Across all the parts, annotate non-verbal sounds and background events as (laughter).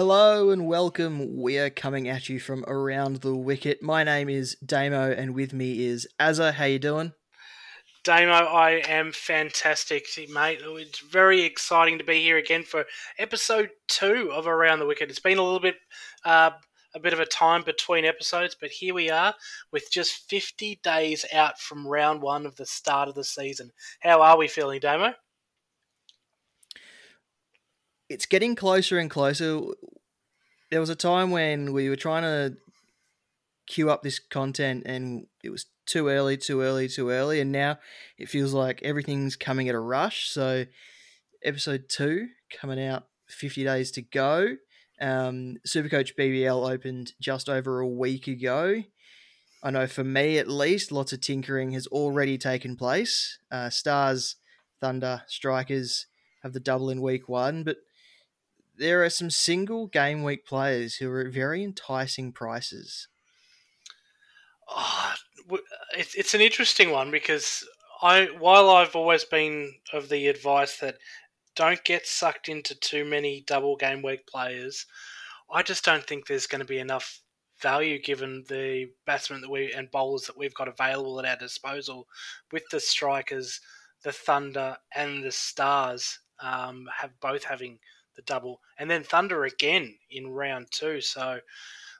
Hello and welcome. We are coming at you from around the wicket. My name is Damo, and with me is Azza. How you doing? Damo, I am fantastic, mate. It's very exciting to be here again for episode two of Around the Wicket. It's been a little bit, uh, a bit of a time between episodes, but here we are with just 50 days out from round one of the start of the season. How are we feeling, Damo? It's getting closer and closer. There was a time when we were trying to queue up this content and it was too early, too early, too early, and now it feels like everything's coming at a rush. So, episode two coming out 50 days to go. Um, Supercoach BBL opened just over a week ago. I know for me at least, lots of tinkering has already taken place. Uh, Stars, Thunder, Strikers have the double in week one, but there are some single game week players who are at very enticing prices. Oh, it's it's an interesting one because I while I've always been of the advice that don't get sucked into too many double game week players, I just don't think there's going to be enough value given the batsmen that we and bowlers that we've got available at our disposal with the strikers, the Thunder and the Stars um, have both having the double, and then Thunder again in round two. So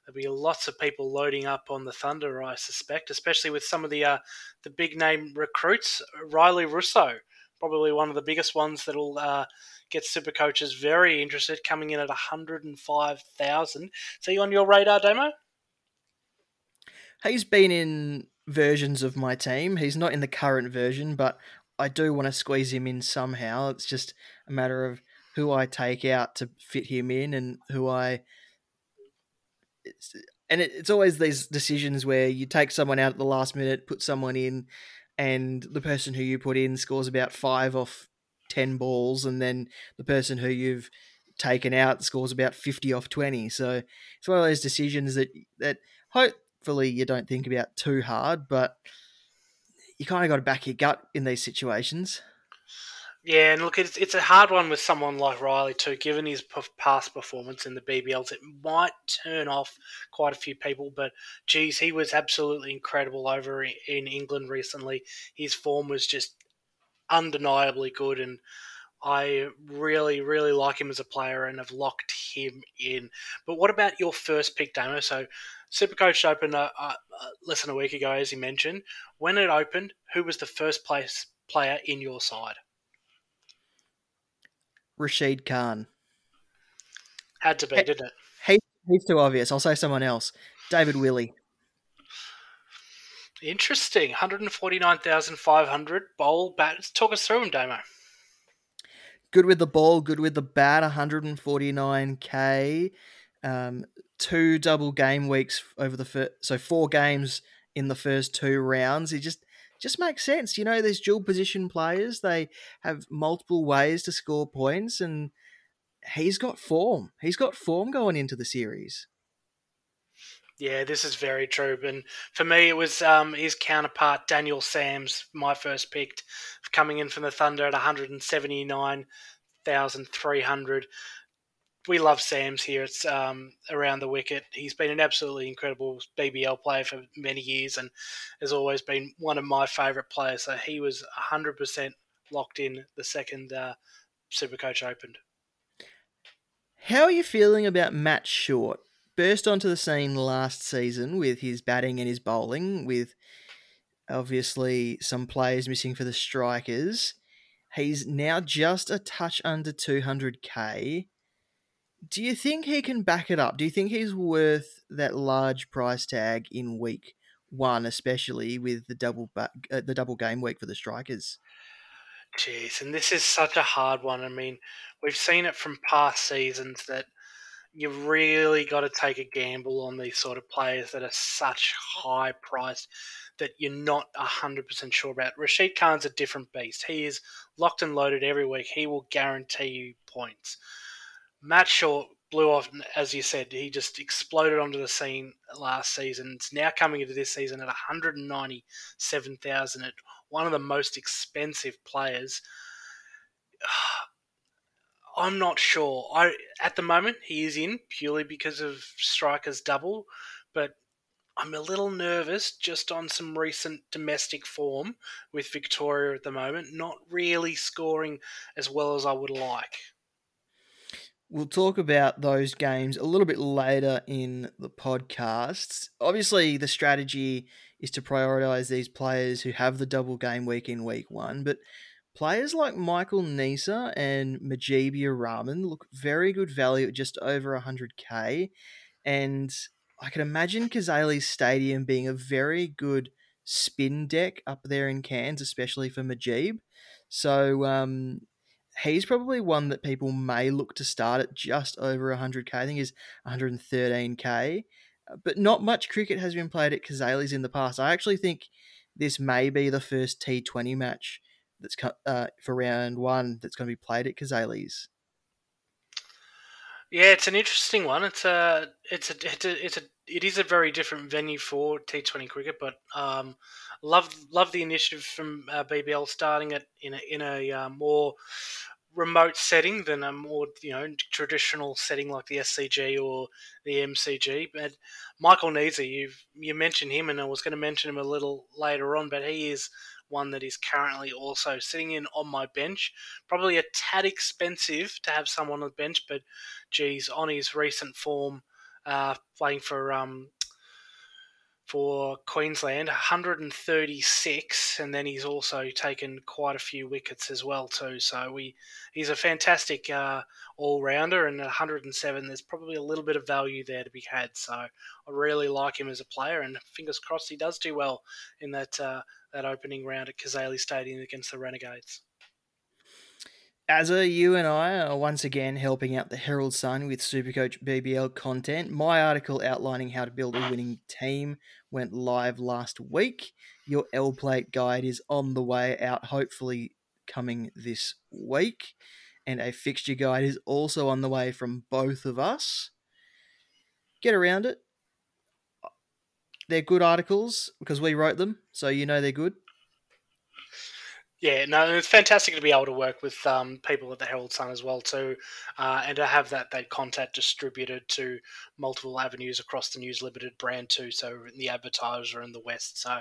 there'll be lots of people loading up on the Thunder, I suspect, especially with some of the uh, the big name recruits. Rilee Rossouw, probably one of the biggest ones that'll uh, get super coaches very interested, coming in at 105,000. Is he on your radar, Damo? He's been in versions of my team. He's not in the current version, but I do want to squeeze him in somehow. It's just a matter of who I take out to fit him in and who I it's, and it, it's always these decisions where you take someone out at the last minute, put someone in, and the person who you put in scores about five off ten balls, and then the person who you've taken out scores about fifty off twenty. So it's one of those decisions that that hopefully you don't think about too hard, but you kind of got to back your gut in these situations. Yeah, and look, it's it's a hard one with someone like Rilee too. Given his past performance in the BBLs, it might turn off quite a few people. But geez, he was absolutely incredible over in England recently. His form was just undeniably good, and I really, really like him as a player and have locked him in. But what about your first pick, Damo? So, Supercoach opened uh, uh, less than a week ago, as you mentioned. When it opened, who was the first place player in your side? Rashid Khan. Had to be, didn't it? He, he's too obvious. I'll say someone else. David Willey. Interesting. 149,500 bowl bat. Talk us through him, Damo. Good with the ball, good with the bat, 149k. Um, two double game weeks over the first, so four games in the first two rounds. He just just makes sense. You know, there's dual position players. They have multiple ways to score points, and he's got form. He's got form going into the series. Yeah, this is very true. And for me, it was um, his counterpart, Daniel Sams, my first picked, coming in from the Thunder at 179,300 we love Sams here. It's um, around the wicket. He's been an absolutely incredible BBL player for many years, and has always been one of my favourite players. So he was hundred percent locked in the second uh, Supercoach opened. How are you feeling about Matt Short? Burst onto the scene last season with his batting and his bowling, with obviously some players missing for the strikers. He's now just a touch under 200k do you think he can back it up? Do you think he's worth that large price tag in week one, especially with the double ba- uh, the double game week for the strikers? Jeez, and this is such a hard one. I mean, we've seen it from past seasons that you've really got to take a gamble on these sort of players that are such high priced that you're not 100% sure about. Rashid Khan's a different beast. He is locked and loaded every week. He will guarantee you points. Matt Short blew off, as you said, he just exploded onto the scene last season. It's now coming into this season at 197,000 at one of the most expensive players. (sighs) I'm not sure. I at the moment he is in purely because of strikers double, but I'm a little nervous just on some recent domestic form with Victoria at the moment, not really scoring as well as I would like. We'll talk about those games a little bit later in the podcast. Obviously, the strategy is to prioritize these players who have the double game week in week one, but players like Michael Neser and Mujeeb Rahman look very good value at just over 100k. And I can imagine Cazaly Stadium being a very good spin deck up there in Cairns, especially for Mujeeb. So um, he's probably one that people may look to start at just over 100k. I think he's 113k. Uh, but not much cricket has been played at Cazaly's in the past. I actually think this may be the first T20 match that's uh, for round one that's going to be played at Cazaly's. Yeah, it's an interesting one. It's a, it's a, it's a, it's a, it is a very different venue for T20 cricket, but um, love, love the initiative from uh, BBL starting it in a, in a uh, more remote setting than a more you know traditional setting like the SCG or the MCG. But Michael Neser, you you mentioned him, and I was going to mention him a little later on, but he is one that is currently also sitting in on my bench. Probably a tad expensive to have someone on the bench, but geez, on his recent form, uh, playing for um, for Queensland, 136, and then he's also taken quite a few wickets as well too. So we he's a fantastic uh, all rounder, and 107, there's probably a little bit of value there to be had. So I really like him as a player, and fingers crossed he does do well in that uh, that opening round at Cazaly Stadium against the Renegades. Azza, you and I are once again helping out the Herald Sun with Supercoach BBL content. My article outlining how to build a winning team went live last week. Your L plate guide is on the way out, hopefully coming this week. And a fixture guide is also on the way from both of us. Get around it. They're good articles because we wrote them, so you know they're good. Yeah, no, it's fantastic to be able to work with um, people at the Herald Sun as well too, uh, and to have that that content distributed to multiple avenues across the News Limited brand too. So the advertiser in the West. So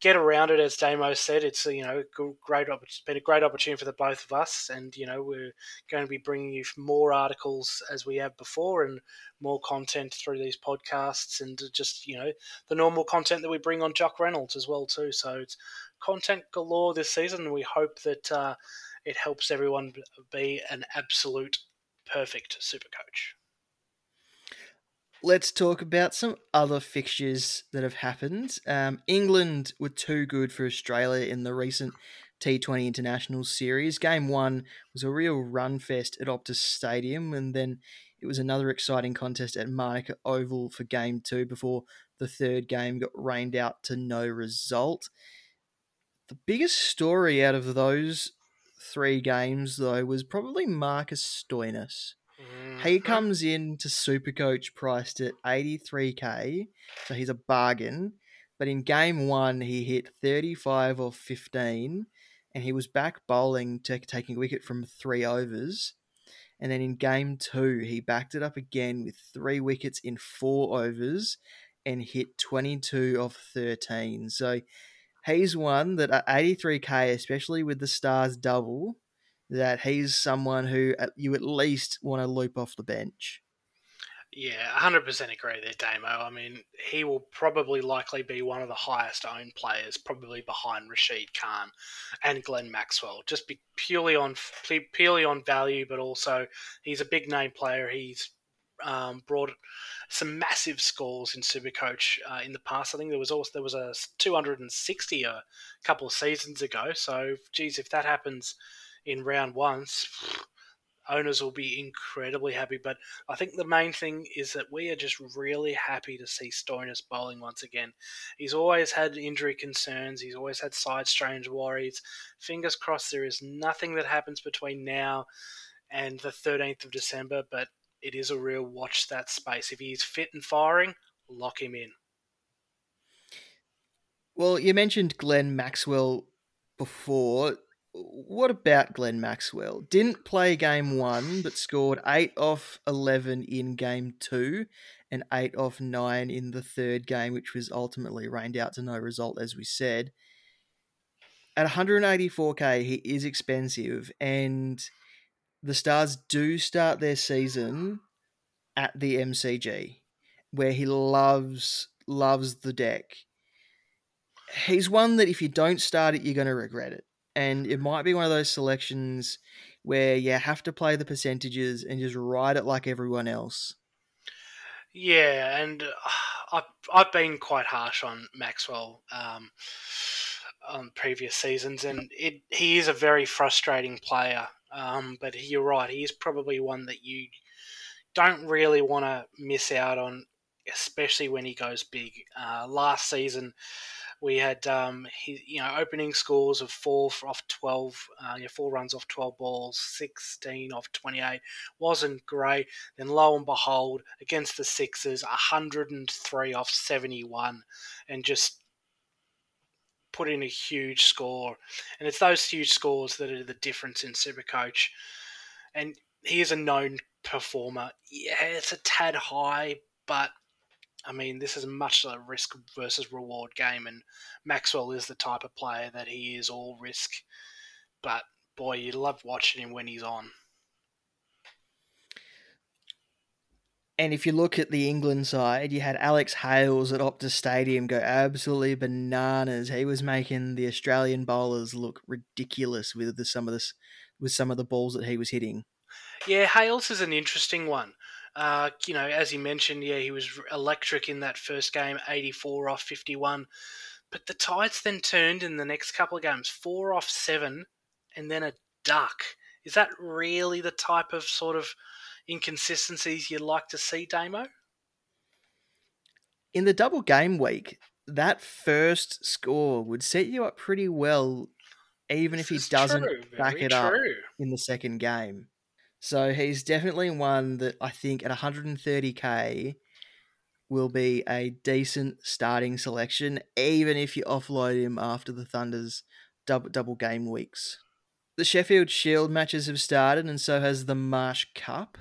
get around it, as Damo said. It's you know great. It's been a great opportunity for the both of us, and you know we're going to be bringing you more articles as we have before, and more content through these podcasts, and just you know the normal content that we bring on Jock Reynolds as well too. So it's content galore this season. We hope that uh, it helps everyone be an absolute perfect super coach let's talk about some other fixtures that have happened. Um, England were too good for Australia in the recent T20 International Series. Game one was a real run fest at Optus Stadium, and then it was another exciting contest at Manuka Oval for game two before the third game got rained out to no result. The biggest story out of those three games, though, was probably Marcus Stoinis. He mm-hmm. comes in to Supercoach priced at 83k, so he's a bargain. But in game one, he hit 35 or 15, and he was back bowling, t- taking a wicket from three overs. And then in game two, he backed it up again with three wickets in four overs and hit 22 of 13. So he's one that uh, at 83k, especially with the Stars double, that he's someone who uh, you at least want to loop off the bench. Yeah, 100% agree there, Damo. I mean, he will probably likely be one of the highest owned players, probably behind Rashid Khan and Glenn Maxwell, just be purely on purely on value, but also he's a big name player. He's um, brought some massive scores in Supercoach uh, in the past. I think there was also there was a 260 a couple of seasons ago. So, geez, if that happens in round one, owners will be incredibly happy. But I think the main thing is that we are just really happy to see Stoinis bowling once again. He's always had injury concerns, he's always had side strange worries. Fingers crossed there is nothing that happens between now and the 13th of December, but it is a real watch that space. If he's fit and firing, lock him in. Well, you mentioned Glenn Maxwell before what about Glenn Maxwell? Didn't play game one, but scored eight off 11 in game two and eight off nine in the third game, which was ultimately rained out to no result, as we said. At 184k, he is expensive, and the Stars do start their season at the MCG, where he loves loves the deck. He's one that if you don't start it, you're going to regret it and it might be one of those selections where you have to play the percentages and just ride it like everyone else. Yeah, and uh, I've, I've been quite harsh on Maxwell um, on previous seasons, and it, he is a very frustrating player. Um, but you're right, he is probably one that you don't really want to miss out on, especially when he goes big. Uh, last season, we had um, he, you know opening scores of four off twelve, uh, yeah, four runs off twelve balls, sixteen off twenty eight. Wasn't great. Then lo and behold, against the Sixers, hundred and three off seventy one, and just put in a huge score. And it's those huge scores that are the difference in Supercoach. And he is a known performer. Yeah, it's a tad high, but I mean, this is much a risk versus reward game, and Maxwell is the type of player that he is all risk. But boy, you love watching him when he's on. And if you look at the England side, you had Alex Hales at Optus Stadium go absolutely bananas. He was making the Australian bowlers look ridiculous with the, some of with some of the balls that he was hitting. Yeah, Hales is an interesting one. Uh, you know, as you mentioned, yeah, he was electric in that first game, 84 off 51. But the Tides then turned in the next couple of games, four off seven, and then a duck. Is that really the type of sort of inconsistencies you'd like to see, Damo? In the double game week, that first score would set you up pretty well, even this if he doesn't back it true. up in the second game. So he's definitely one that I think at 130k will be a decent starting selection, even if you offload him after the Thunder's double, double game weeks. The Sheffield Shield matches have started, and so has the Marsh Cup.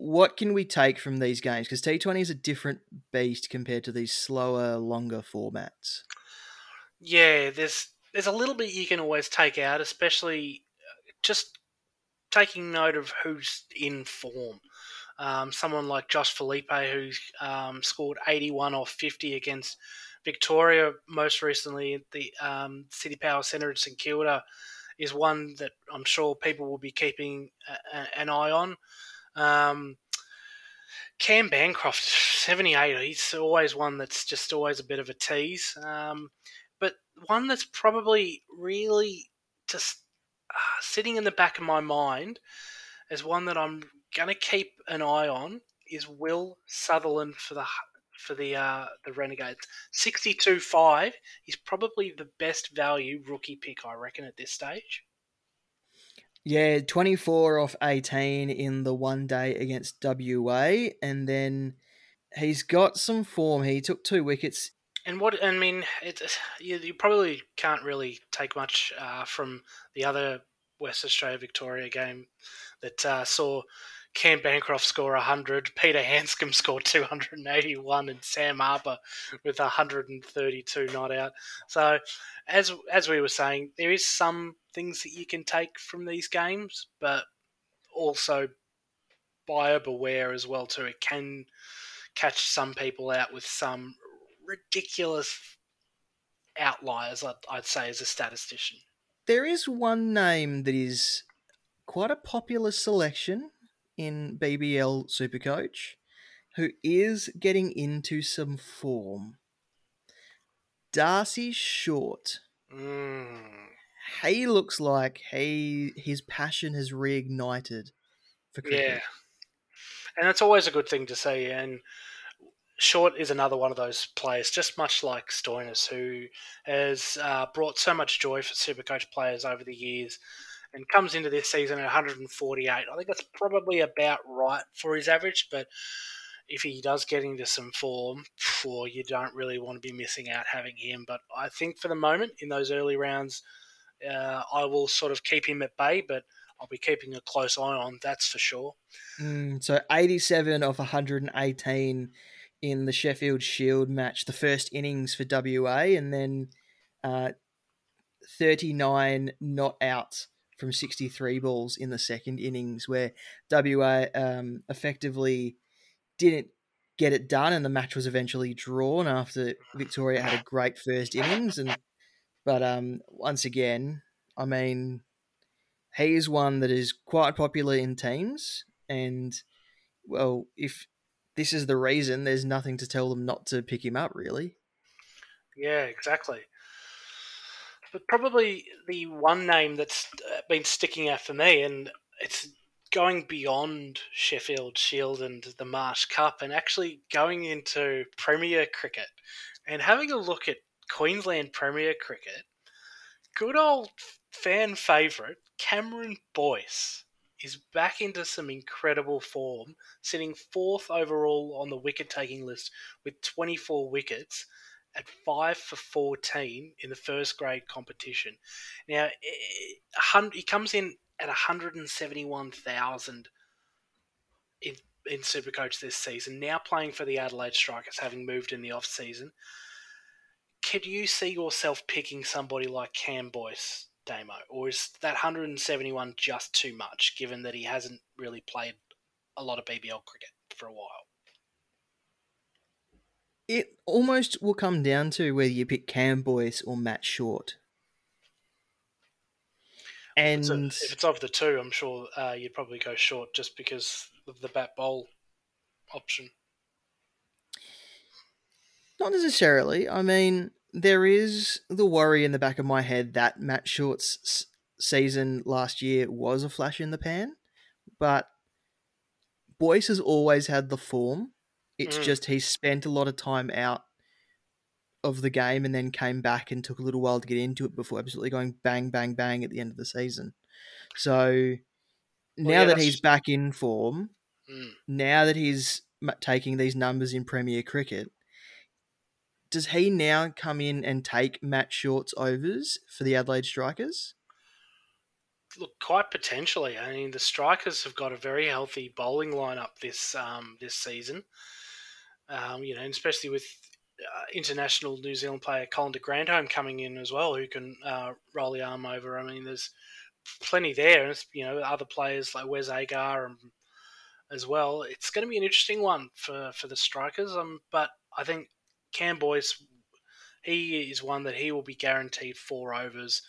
What can we take from these games? Because T20 is a different beast compared to these slower, longer formats. Yeah, there's there's a little bit you can always take out, especially uh, just taking note of who's in form. Um, someone like Josh Philippe, who um, scored 81 off 50 against Victoria most recently at the um, CitiPower Centre in St Kilda, is one that I'm sure people will be keeping a, an eye on. Um, Cam Bancroft, 78, he's always one that's just always a bit of a tease. Um, but one that's probably really just uh, sitting in the back of my mind as one that I'm going to keep an eye on is Will Sutherland for the for the uh, the Renegades. 62-5 is probably the best value rookie pick I reckon at this stage. Yeah, 24 off 18 in the one day against WA and then he's got some form. He took two wickets and what I mean, it, you, you probably can't really take much uh, from the other West Australia Victoria game that uh, saw Cam Bancroft score 100, Peter Handscomb score 281, and Sam Harper with 132 not out. So, as as we were saying, there is some things that you can take from these games, but also buyer beware as well too. It can catch some people out with some ridiculous outliers, I'd, I'd say, as a statistician. There is one name that is quite a popular selection in BBL Supercoach who is getting into some form. D'Arcy Short. Mm. He looks like he his passion has reignited for cricket. Yeah. And that's always a good thing to see. And Short is another one of those players, just much like Stoinis, who has uh, brought so much joy for Supercoach players over the years and comes into this season at 148. I think that's probably about right for his average, but if he does get into some form, for you don't really want to be missing out having him. But I think for the moment, in those early rounds, uh, I will sort of keep him at bay, but I'll be keeping a close eye on. That's for sure. Mm, so 87 of 118 in the Sheffield Shield match, the first innings for WA, and then uh, 39 not out from 63 balls in the second innings, where WA um, effectively didn't get it done, and the match was eventually drawn after Victoria had a great first innings. And but um, once again, I mean, he is one that is quite popular in teams, and well, if this is the reason, there's nothing to tell them not to pick him up, really. Yeah, exactly. But probably the one name that's uh, been sticking out for me, and it's going beyond Sheffield Shield and the Marsh Cup and actually going into Premier cricket. And having a look at Queensland Premier cricket, good old fan favourite Cameron Boyce is back into some incredible form, sitting fourth overall on the wicket taking list with 24 wickets at 5 for 14 in the first grade competition. Now, he comes in at 171,000 in, in Supercoach this season, now playing for the Adelaide Strikers, having moved in the off season. Could you see yourself picking somebody like Cam Boyce Damo, or is that 171 just too much, given that he hasn't really played a lot of BBL cricket for a while? It almost will come down to whether you pick Cam Boyce or Matt Short. And if it's, if it's of the two, I'm sure uh, you'd probably go short just because of the bat bowl option. Not necessarily. I mean, there is the worry in the back of my head that Matt Short's season last year was a flash in the pan, but Boyce has always had the form. It's mm. just he spent a lot of time out of the game and then came back and took a little while to get into it before absolutely going bang, bang, bang at the end of the season. So now yeah, that he's back in form, mm. now that he's taking these numbers in Premier Cricket, does he now come in and take Matt Short's overs for the Adelaide Strikers? Look, quite potentially. I mean, the Strikers have got a very healthy bowling lineup this um, this season. Um, you know, especially with uh, international New Zealand player Colin de Grandhomme coming in as well, who can uh, roll the arm over. I mean, there's plenty there, and you know, other players like Wes Agar and as well. It's going to be an interesting one for for the strikers. Um, but I think Cam Boyce, he is one that he will be guaranteed four overs,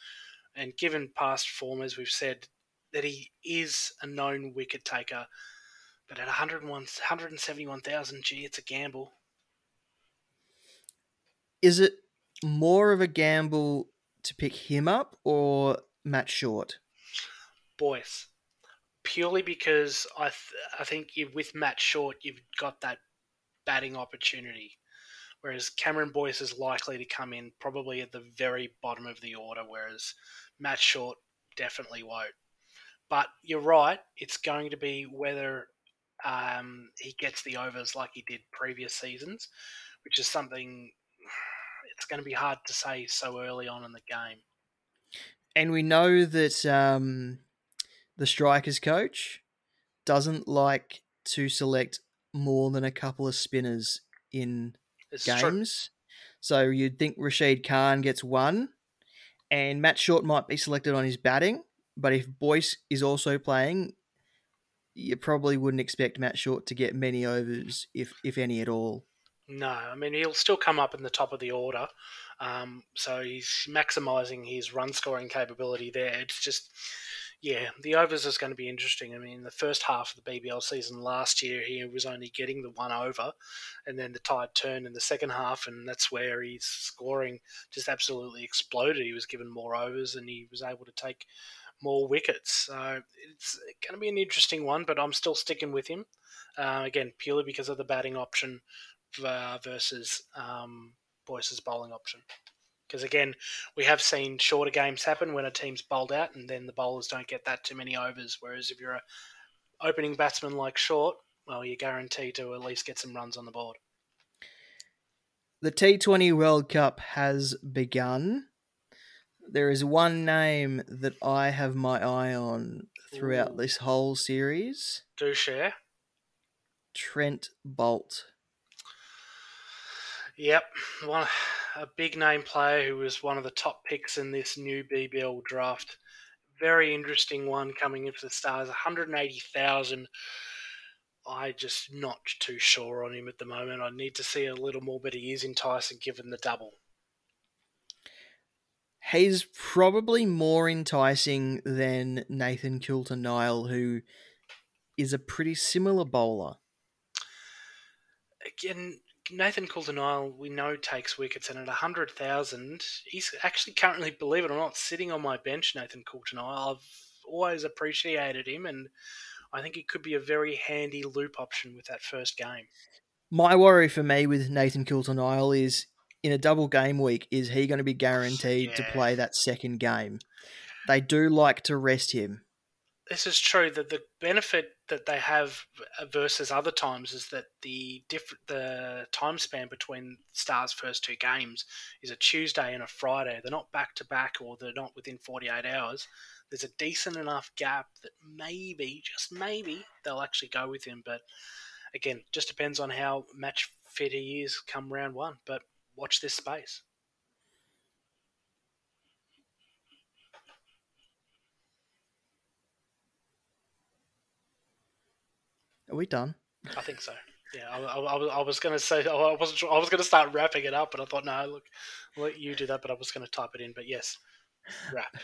and given past form, as we've said, that he is a known wicket taker. But at 101, 171,000, gee, it's a gamble is it more of a gamble to pick him up or Matt Short? Boyce. Purely because I th- I think you, with Matt Short you've got that batting opportunity, whereas Cameron Boyce is likely to come in probably at the very bottom of the order, whereas Matt Short definitely won't. But you're right; it's going to be whether um, he gets the overs like he did previous seasons, which is something (sighs) it's going to be hard to say so early on in the game. And we know that um, the strikers coach doesn't like to select more than a couple of spinners in it's games. So you'd think Rashid Khan gets one, and Matt Short might be selected on his batting. But if Boyce is also playing, you probably wouldn't expect Matt Short to get many overs, if if any at all. No, I mean he'll still come up in the top of the order, um, so he's maximising his run scoring capability there. It's just, yeah, the overs is going to be interesting. I mean, the first half of the BBL season last year, he was only getting the one over, and then the tide turned in the second half, and that's where his scoring just absolutely exploded. He was given more overs, and he was able to take more wickets. So it's going to be an interesting one, but I'm still sticking with him. Uh, again, purely because of the batting option uh, versus um, Boyce's bowling option. Because again, we have seen shorter games happen when a team's bowled out, and then the bowlers don't get that too many overs. Whereas if you're a opening batsman like Short, well, you're guaranteed to at least get some runs on the board. The T20 World Cup has begun. There is one name that I have my eye on throughout Ooh. this whole series Do share. Trent Boult. Yep, one a big name player who was one of the top picks in this new BBL draft. Very interesting one coming into the stars. 180,000. I just not too sure on him at the moment. I need to see a little more, but he is enticing given the double. He's probably more enticing than Nathan Coulter Nile, who is a pretty similar bowler. Again, Nathan Coulter-Nile, we know takes wickets, and at 100,000, he's actually currently, believe it or not, sitting on my bench, Nathan Coulter-Nile. I've always appreciated him, and I think he could be a very handy loop option with that first game. My worry for me with Nathan Coulter Nile is in a double game week, is he going to be guaranteed to play that second game? They do like to rest him. This is true. That the benefit that they have versus other times is that the diff- the time span between Stars' first two games is a Tuesday and a Friday. They're not back to back, or they're not within forty eight hours. There's a decent enough gap that maybe, just maybe, they'll actually go with him. But again, just depends on how match fit he is come round one. But watch this space. Are we done? I think so. Yeah, I, I, I was- going to say I wasn't sure. I was going to start wrapping it up, but I thought no, look, I'll let you do that. But I was going to type it in. But yes, wrap. (laughs)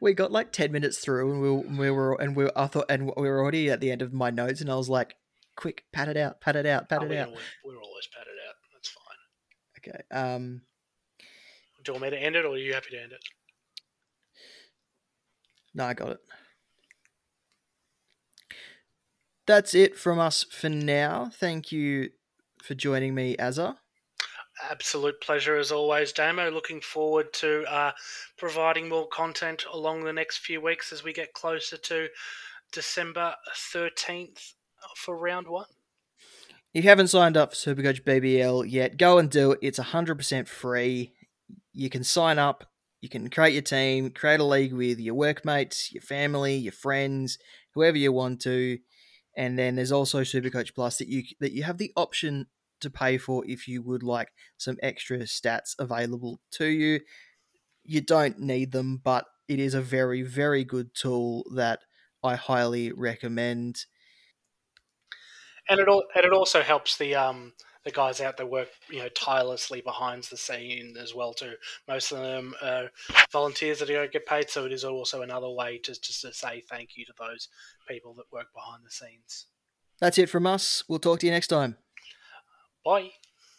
We got like ten minutes through, and we, we were and we I thought and we were already at the end of my notes, and I was like, "Quick, pat it out, pat it out, pat Oh, it we out." always, we're always padded out. That's fine. Okay. Um. Do you want me to end it, or are you happy to end it? No, I got it. That's it from us for now. Thank you for joining me, Azza. Absolute pleasure as always, Damo. Looking forward to uh, providing more content along the next few weeks as we get closer to December 13th for round one. If you haven't signed up for Supercoach BBL yet, go and do it. It's 100% free. You can sign up, you can create your team, create a league with your workmates, your family, your friends, whoever you want to. And then there's also Supercoach Plus that you that you have the option to pay for if you would like some extra stats available to you. You don't need them, but it is a very very good tool that I highly recommend. and it all and it also helps the um the guys out there work you know tirelessly behind the scene as well too. Most of them are volunteers that don't get paid, so it is also another way to just to say thank you to those people that work behind the scenes. That's it from us. We'll talk to you next time. Bye.